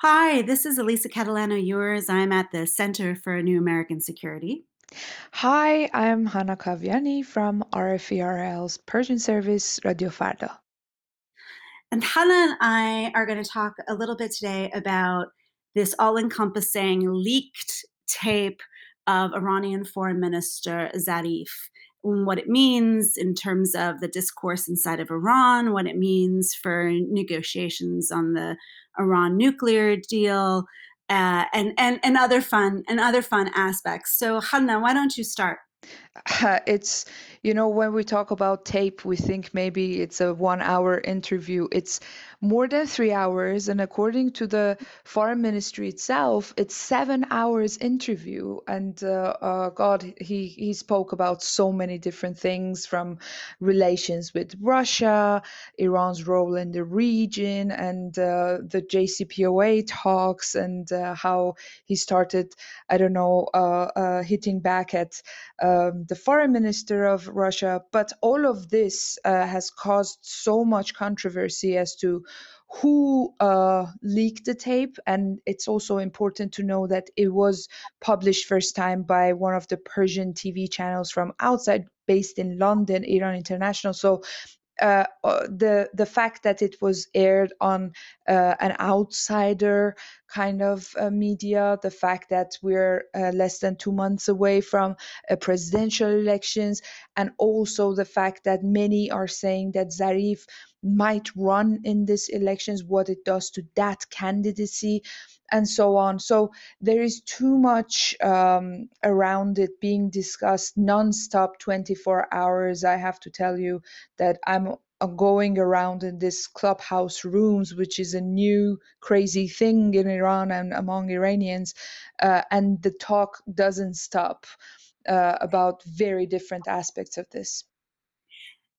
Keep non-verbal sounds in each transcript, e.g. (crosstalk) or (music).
Hi, this is Elisa Catalano Ewers. I'm at the Center for New American Security. Hi, I'm Hannah Kaviani from RFERL's Persian service Radio Farda. And Hannah and I are going to talk a little bit today about this all encompassing leaked tape of Iranian Foreign Minister Zarif, what it means in terms of the discourse inside of Iran, what it means for negotiations on the Iran nuclear deal, uh, and and and other fun and other fun aspects. So, Hannah, why don't you start? (laughs) it's you know when we talk about tape we think maybe it's a one hour interview. It's more than three hours and according to the foreign ministry itself it's seven hours interview. And uh, uh, god he he spoke about so many different things from relations with russia iran's role in the region and uh, the jcpoa talks and uh, how he started i don't know uh, uh, hitting back at um, the foreign minister of Russia. But all of this uh, has caused so much controversy as to who uh, leaked the tape and it's also important to know that it was published first time by one of the persian tv channels from outside based in london iran international so uh, uh, the the fact that it was aired on uh, an outsider kind of uh, media, the fact that we're uh, less than two months away from a presidential elections, and also the fact that many are saying that Zarif might run in these elections, what it does to that candidacy and so on. So there is too much um, around it being discussed nonstop 24 hours. I have to tell you that I'm uh, going around in this clubhouse rooms, which is a new crazy thing in Iran and among Iranians, uh, and the talk doesn't stop uh, about very different aspects of this.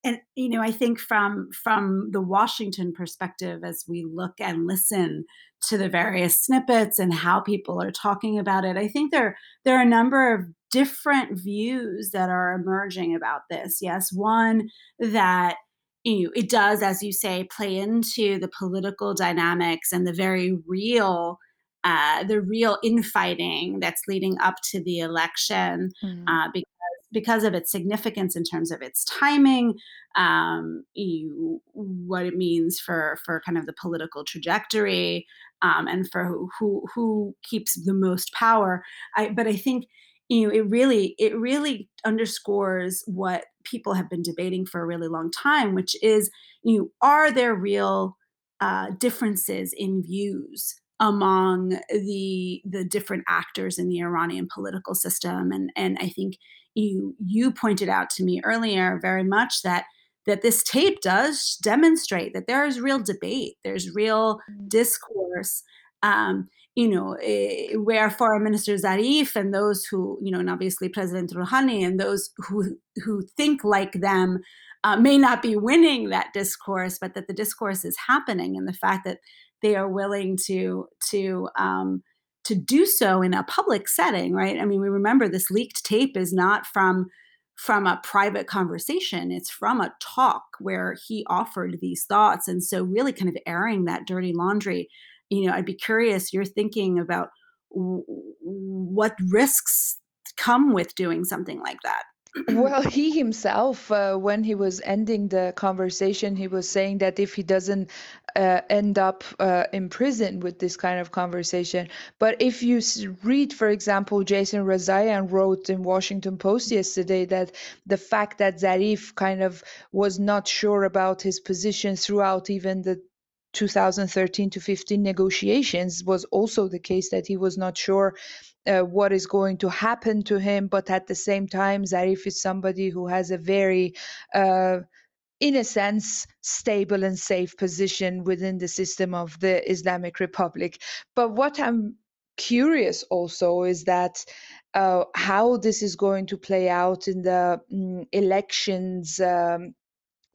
And you know i think from from the washington perspective as we look and listen to the various snippets and how people are talking about it i think there there are a number of different views that are emerging about this. Yes one that you know, it does as you say play into the political dynamics and the very real uh, the real infighting that's leading up to the election mm. uh, because because of its significance in terms of its timing, um, you, what it means for for kind of the political trajectory, um, and for who, who, who keeps the most power. I, but I think you know it really it really underscores what people have been debating for a really long time, which is you know, are there real uh, differences in views among the the different actors in the Iranian political system and and I think you you pointed out to me earlier very much that that this tape does demonstrate that there is real debate there's real mm. discourse um, you know, eh, where Foreign Minister Zarif and those who, you know, and obviously President Rouhani and those who who think like them uh, may not be winning that discourse, but that the discourse is happening, and the fact that they are willing to to um, to do so in a public setting, right? I mean, we remember this leaked tape is not from from a private conversation it's from a talk where he offered these thoughts and so really kind of airing that dirty laundry you know i'd be curious you're thinking about w- what risks come with doing something like that. (clears throat) Well, he himself, uh, when he was ending the conversation, he was saying that if he doesn't uh, end up uh, in prison with this kind of conversation, but if you read, for example, Jason Rezaian wrote in Washington Post yesterday that the fact that Zarif kind of was not sure about his position throughout even the 2013 to 15 negotiations was also the case that he was not sure uh, what is going to happen to him. But at the same time, Zarif is somebody who has a very uh, in a sense, stable and safe position within the system of the Islamic Republic. But what I'm curious also is that uh, how this is going to play out in the um, elections um,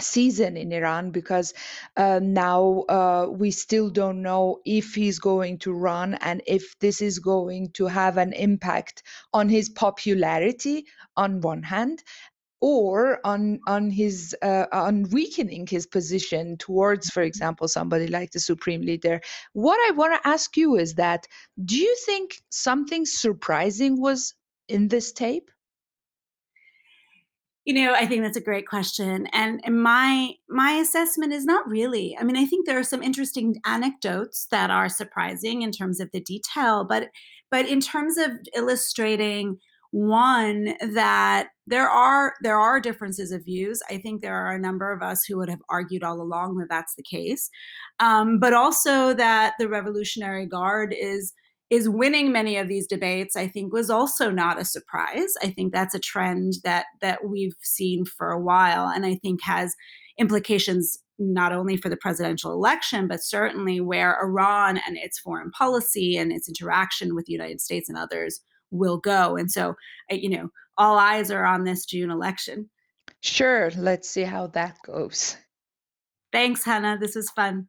season in Iran because uh, now uh, we still don't know if he's going to run and if this is going to have an impact on his popularity on one hand or on on his uh, on weakening his position towards for example somebody like the supreme leader. What i want to ask you is that do you think something surprising was in this tape You know, I think that's a great question, and and my my assessment is not really. I mean, I think there are some interesting anecdotes that are surprising in terms of the detail, but but in terms of illustrating, one, that there are there are differences of views. I think there are a number of us who would have argued all along that that's the case, um, but also that the Revolutionary Guard is is winning many of these debates, I think was also not a surprise. I think that's a trend that that we've seen for a while and I think has implications not only for the presidential election, but certainly where Iran and its foreign policy and its interaction with the United States and others will go. And so, you know, all eyes are on this June election. Sure, let's see how that goes. Thanks, Hannah. This was fun.